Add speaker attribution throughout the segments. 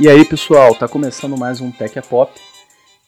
Speaker 1: E aí pessoal, tá começando mais um Tech Pop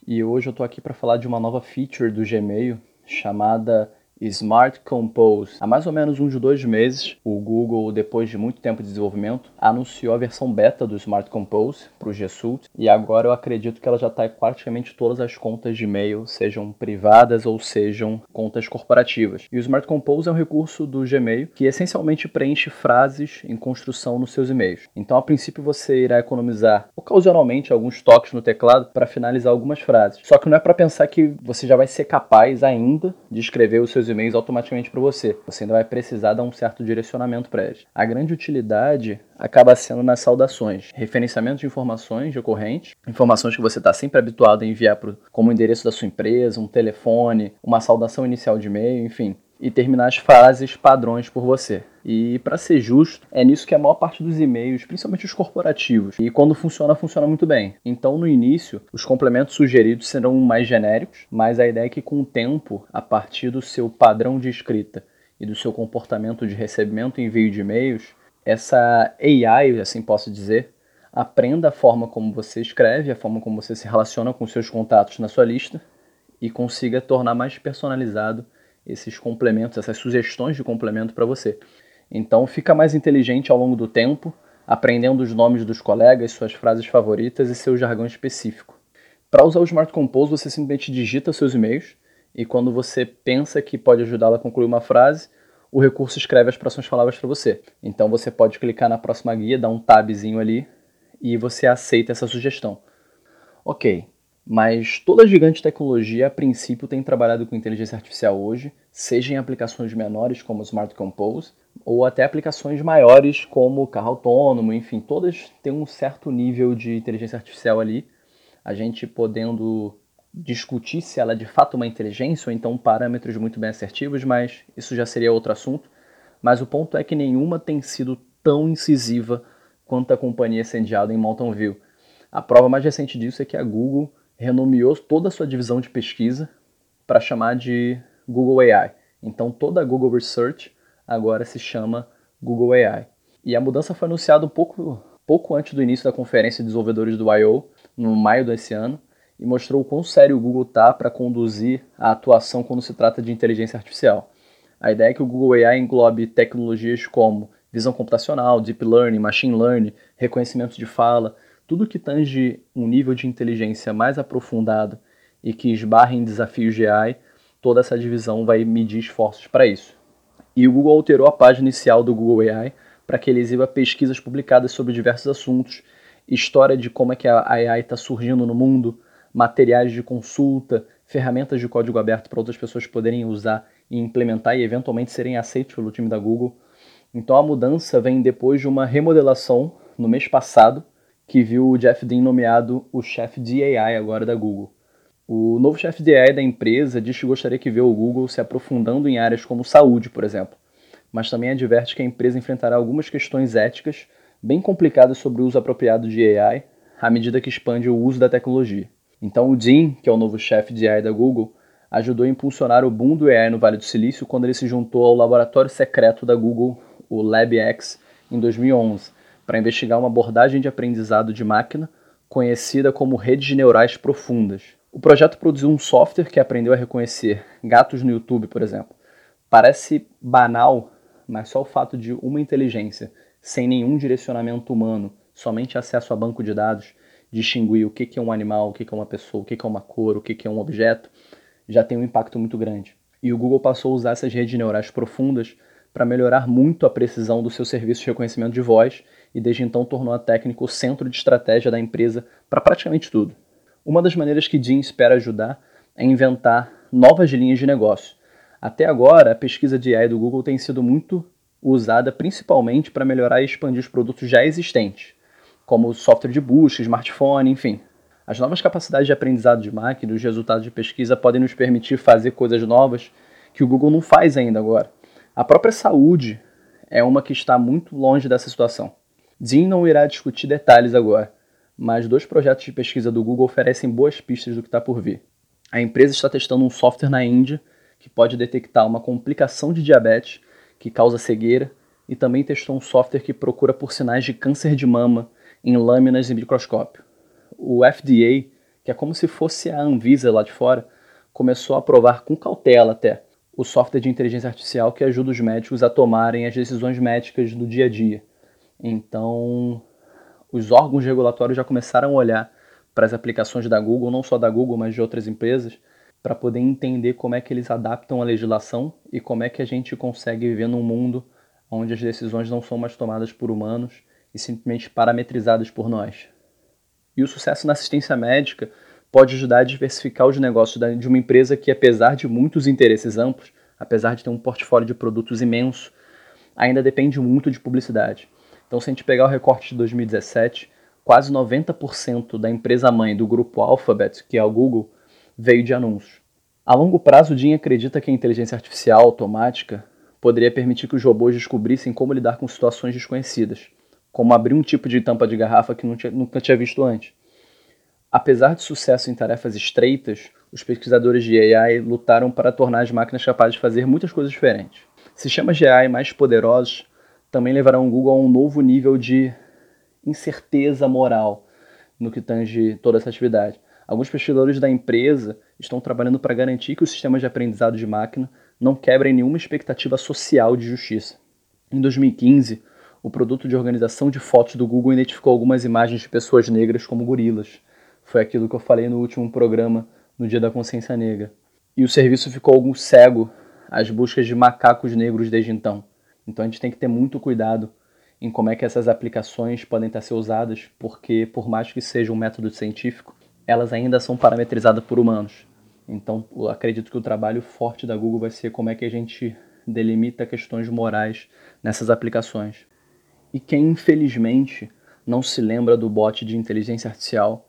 Speaker 1: e hoje eu tô aqui para falar de uma nova feature do Gmail chamada Smart Compose. Há mais ou menos uns dois meses, o Google, depois de muito tempo de desenvolvimento, anunciou a versão beta do Smart Compose para o G Suite e agora eu acredito que ela já está em praticamente todas as contas de e-mail, sejam privadas ou sejam contas corporativas. E o Smart Compose é um recurso do Gmail que essencialmente preenche frases em construção nos seus e-mails. Então, a princípio, você irá economizar ocasionalmente alguns toques no teclado para finalizar algumas frases. Só que não é para pensar que você já vai ser capaz ainda de escrever os seus seus e-mails automaticamente para você. Você ainda vai precisar dar um certo direcionamento para eles. A grande utilidade acaba sendo nas saudações, referenciamento de informações recorrentes, informações que você está sempre habituado a enviar pro, como endereço da sua empresa, um telefone, uma saudação inicial de e-mail, enfim e terminar as frases padrões por você. E para ser justo, é nisso que a maior parte dos e-mails, principalmente os corporativos, e quando funciona, funciona muito bem. Então, no início, os complementos sugeridos serão mais genéricos, mas a ideia é que com o tempo, a partir do seu padrão de escrita e do seu comportamento de recebimento e envio de e-mails, essa AI, assim posso dizer, aprenda a forma como você escreve, a forma como você se relaciona com seus contatos na sua lista e consiga tornar mais personalizado esses complementos, essas sugestões de complemento para você. Então fica mais inteligente ao longo do tempo, aprendendo os nomes dos colegas, suas frases favoritas e seu jargão específico. Para usar o Smart Compose, você simplesmente digita seus e-mails e quando você pensa que pode ajudá-la a concluir uma frase, o recurso escreve as próximas palavras para você. Então você pode clicar na próxima guia, dar um tabzinho ali e você aceita essa sugestão. Ok, mas toda gigante tecnologia, a princípio, tem trabalhado com inteligência artificial hoje, seja em aplicações menores como o Smart Compose, ou até aplicações maiores como carro autônomo, enfim, todas têm um certo nível de inteligência artificial ali, a gente podendo discutir se ela é de fato uma inteligência ou então parâmetros muito bem assertivos, mas isso já seria outro assunto. Mas o ponto é que nenhuma tem sido tão incisiva quanto a companhia sediada em Mountain View. A prova mais recente disso é que a Google renomeou toda a sua divisão de pesquisa para chamar de Google AI. Então toda a Google Research agora se chama Google AI. E a mudança foi anunciada um pouco, pouco antes do início da conferência de desenvolvedores do I.O., no maio desse ano, e mostrou o quão sério o Google está para conduzir a atuação quando se trata de inteligência artificial. A ideia é que o Google AI englobe tecnologias como visão computacional, deep learning, machine learning, reconhecimento de fala, tudo que tange um nível de inteligência mais aprofundado e que esbarre em desafios de AI, toda essa divisão vai medir esforços para isso. E o Google alterou a página inicial do Google AI para que ele exiba pesquisas publicadas sobre diversos assuntos, história de como é que a AI está surgindo no mundo, materiais de consulta, ferramentas de código aberto para outras pessoas poderem usar e implementar e eventualmente serem aceitos pelo time da Google. Então a mudança vem depois de uma remodelação no mês passado que viu o Jeff Dean nomeado o chefe de AI agora da Google. O novo chefe de AI da empresa diz que gostaria que vê o Google se aprofundando em áreas como saúde, por exemplo, mas também adverte que a empresa enfrentará algumas questões éticas bem complicadas sobre o uso apropriado de AI à medida que expande o uso da tecnologia. Então, o Dean, que é o novo chefe de AI da Google, ajudou a impulsionar o boom do AI no Vale do Silício quando ele se juntou ao laboratório secreto da Google, o LabX, em 2011, para investigar uma abordagem de aprendizado de máquina conhecida como redes neurais profundas. O projeto produziu um software que aprendeu a reconhecer gatos no YouTube, por exemplo. Parece banal, mas só o fato de uma inteligência, sem nenhum direcionamento humano, somente acesso a banco de dados, distinguir o que é um animal, o que é uma pessoa, o que é uma cor, o que é um objeto, já tem um impacto muito grande. E o Google passou a usar essas redes neurais profundas para melhorar muito a precisão do seu serviço de reconhecimento de voz e desde então tornou a técnica o centro de estratégia da empresa para praticamente tudo. Uma das maneiras que Jim espera ajudar é inventar novas linhas de negócio. Até agora, a pesquisa de AI do Google tem sido muito usada principalmente para melhorar e expandir os produtos já existentes, como software de busca, smartphone, enfim. As novas capacidades de aprendizado de máquina e os resultados de pesquisa podem nos permitir fazer coisas novas que o Google não faz ainda agora. A própria saúde é uma que está muito longe dessa situação. Dean não irá discutir detalhes agora, mas dois projetos de pesquisa do Google oferecem boas pistas do que está por vir. A empresa está testando um software na Índia que pode detectar uma complicação de diabetes que causa cegueira e também testou um software que procura por sinais de câncer de mama em lâminas em microscópio. O FDA, que é como se fosse a Anvisa lá de fora, começou a aprovar com cautela até o software de inteligência artificial que ajuda os médicos a tomarem as decisões médicas do dia a dia. Então, os órgãos regulatórios já começaram a olhar para as aplicações da Google, não só da Google, mas de outras empresas, para poder entender como é que eles adaptam a legislação e como é que a gente consegue viver num mundo onde as decisões não são mais tomadas por humanos e simplesmente parametrizadas por nós. E o sucesso na assistência médica pode ajudar a diversificar os negócios de uma empresa que, apesar de muitos interesses amplos, apesar de ter um portfólio de produtos imenso, ainda depende muito de publicidade. Então, se a gente pegar o recorte de 2017, quase 90% da empresa mãe do grupo Alphabet, que é o Google, veio de anúncios. A longo prazo, o Jim acredita que a inteligência artificial automática poderia permitir que os robôs descobrissem como lidar com situações desconhecidas, como abrir um tipo de tampa de garrafa que nunca tinha visto antes. Apesar de sucesso em tarefas estreitas, os pesquisadores de AI lutaram para tornar as máquinas capazes de fazer muitas coisas diferentes. Sistemas de AI mais poderosos também levarão o Google a um novo nível de incerteza moral no que tange toda essa atividade. Alguns pesquisadores da empresa estão trabalhando para garantir que os sistemas de aprendizado de máquina não quebrem nenhuma expectativa social de justiça. Em 2015, o produto de organização de fotos do Google identificou algumas imagens de pessoas negras como gorilas. Foi aquilo que eu falei no último programa, no Dia da Consciência Negra. E o serviço ficou algum cego às buscas de macacos negros desde então. Então a gente tem que ter muito cuidado em como é que essas aplicações podem estar ser usadas, porque por mais que seja um método científico, elas ainda são parametrizadas por humanos. Então, acredito que o trabalho forte da Google vai ser como é que a gente delimita questões morais nessas aplicações. E quem, infelizmente, não se lembra do bot de inteligência artificial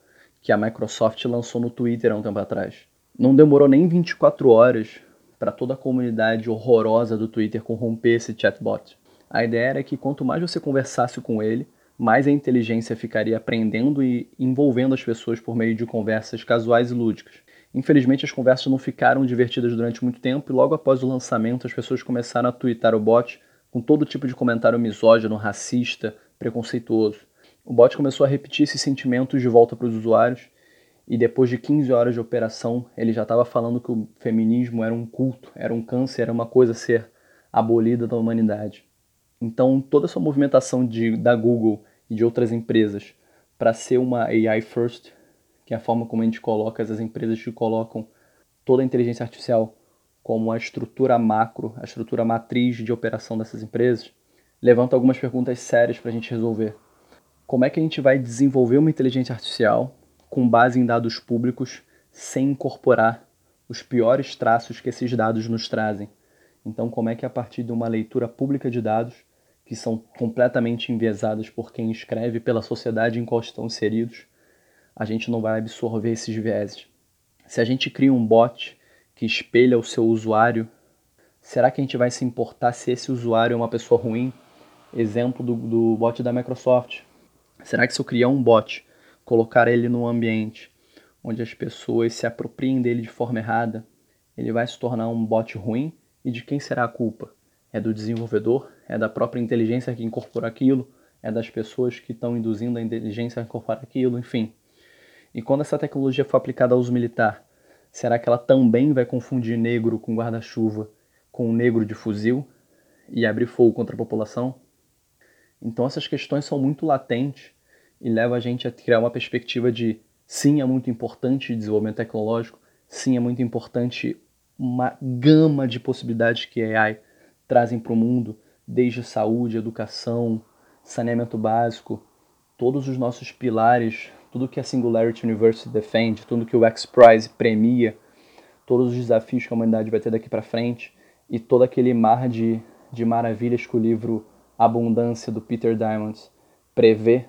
Speaker 1: que a Microsoft lançou no Twitter há um tempo atrás. Não demorou nem 24 horas para toda a comunidade horrorosa do Twitter corromper esse chatbot. A ideia era que quanto mais você conversasse com ele, mais a inteligência ficaria aprendendo e envolvendo as pessoas por meio de conversas casuais e lúdicas. Infelizmente, as conversas não ficaram divertidas durante muito tempo e logo após o lançamento as pessoas começaram a twittar o bot com todo tipo de comentário misógino, racista, preconceituoso. O bot começou a repetir esses sentimentos de volta para os usuários e depois de 15 horas de operação, ele já estava falando que o feminismo era um culto, era um câncer, era uma coisa a ser abolida da humanidade. Então, toda essa movimentação de, da Google e de outras empresas para ser uma AI first que é a forma como a gente coloca, as empresas que colocam toda a inteligência artificial como a estrutura macro, a estrutura matriz de operação dessas empresas, levanta algumas perguntas sérias para a gente resolver. Como é que a gente vai desenvolver uma inteligência artificial com base em dados públicos sem incorporar os piores traços que esses dados nos trazem? Então, como é que a partir de uma leitura pública de dados, que são completamente enviesados por quem escreve pela sociedade em qual estão inseridos, a gente não vai absorver esses vieses. Se a gente cria um bot que espelha o seu usuário, será que a gente vai se importar se esse usuário é uma pessoa ruim? Exemplo do, do bot da Microsoft. Será que se eu criar um bot, colocar ele num ambiente onde as pessoas se apropriem dele de forma errada, ele vai se tornar um bot ruim? E de quem será a culpa? É do desenvolvedor? É da própria inteligência que incorpora aquilo? É das pessoas que estão induzindo a inteligência a incorporar aquilo? Enfim, e quando essa tecnologia for aplicada ao uso militar, será que ela também vai confundir negro com guarda-chuva com negro de fuzil e abrir fogo contra a população? Então essas questões são muito latentes e levam a gente a criar uma perspectiva de sim, é muito importante desenvolvimento tecnológico, sim, é muito importante uma gama de possibilidades que a AI trazem para o mundo, desde saúde, educação, saneamento básico, todos os nossos pilares tudo que a Singularity University defende, tudo que o X-Prize premia, todos os desafios que a humanidade vai ter daqui para frente e todo aquele mar de, de maravilhas que o livro Abundância do Peter Diamond prevê,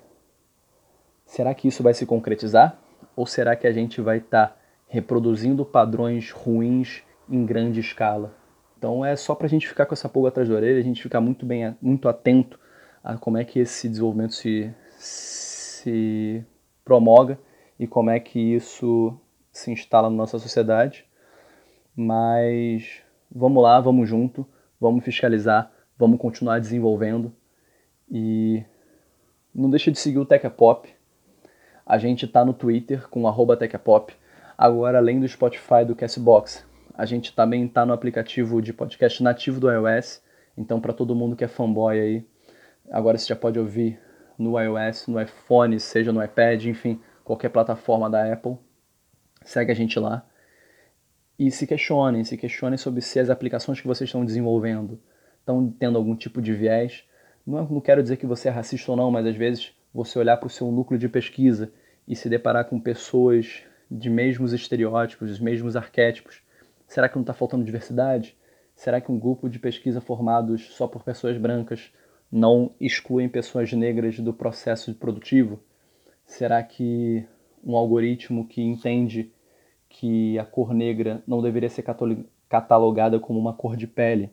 Speaker 1: será que isso vai se concretizar? Ou será que a gente vai estar tá reproduzindo padrões ruins em grande escala? Então é só para a gente ficar com essa pulga atrás da orelha, a gente ficar muito bem, muito atento a como é que esse desenvolvimento se, se promoga e como é que isso se instala na nossa sociedade. Mas vamos lá, vamos junto, vamos fiscalizar, vamos continuar desenvolvendo e não deixa de seguir o Tecapop. A gente está no Twitter com Tecapop. Agora, além do Spotify do Castbox, a gente também está no aplicativo de podcast nativo do iOS. Então, para todo mundo que é fanboy aí, agora você já pode ouvir no iOS, no iPhone, seja no iPad, enfim, qualquer plataforma da Apple. Segue a gente lá. E se questionem, se questionem sobre se as aplicações que vocês estão desenvolvendo estão tendo algum tipo de viés não, não quero dizer que você é racista ou não, mas às vezes você olhar para o seu núcleo de pesquisa e se deparar com pessoas de mesmos estereótipos, dos mesmos arquétipos, será que não está faltando diversidade? Será que um grupo de pesquisa formados só por pessoas brancas não excluem pessoas negras do processo produtivo? Será que um algoritmo que entende que a cor negra não deveria ser catalogada como uma cor de pele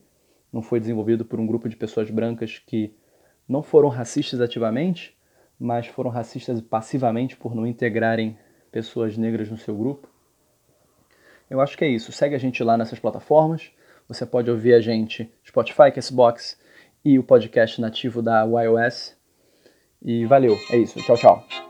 Speaker 1: não foi desenvolvido por um grupo de pessoas brancas que não foram racistas ativamente, mas foram racistas passivamente por não integrarem pessoas negras no seu grupo. Eu acho que é isso. Segue a gente lá nessas plataformas. Você pode ouvir a gente Spotify, Castbox e o podcast nativo da iOS. E valeu, é isso. Tchau, tchau.